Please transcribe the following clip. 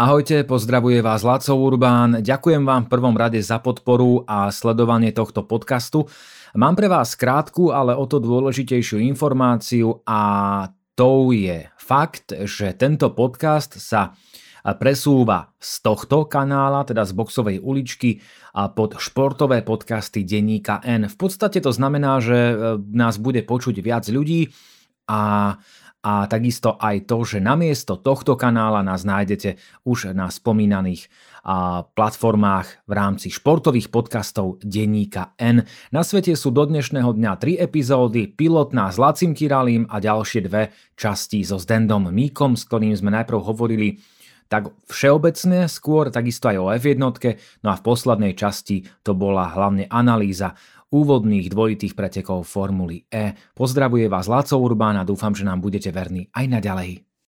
Ahojte, pozdravuje vás Laco Urbán. Ďakujem vám v prvom rade za podporu a sledovanie tohto podcastu. Mám pre vás krátku, ale o to dôležitejšiu informáciu a to je fakt, že tento podcast sa presúva z tohto kanála, teda z boxovej uličky pod športové podcasty denníka N. V podstate to znamená, že e, nás bude počuť viac ľudí a a takisto aj to, že namiesto tohto kanála nás nájdete už na spomínaných platformách v rámci športových podcastov Denníka N. Na svete sú do dnešného dňa tri epizódy, pilotná s Lacim Kiralím a ďalšie dve časti so Zdendom Míkom, s ktorým sme najprv hovorili tak všeobecne, skôr takisto aj o F1, no a v poslednej časti to bola hlavne analýza úvodných dvojitých pretekov Formuly E. Pozdravuje vás Laco Urbán a dúfam, že nám budete verní aj naďalej.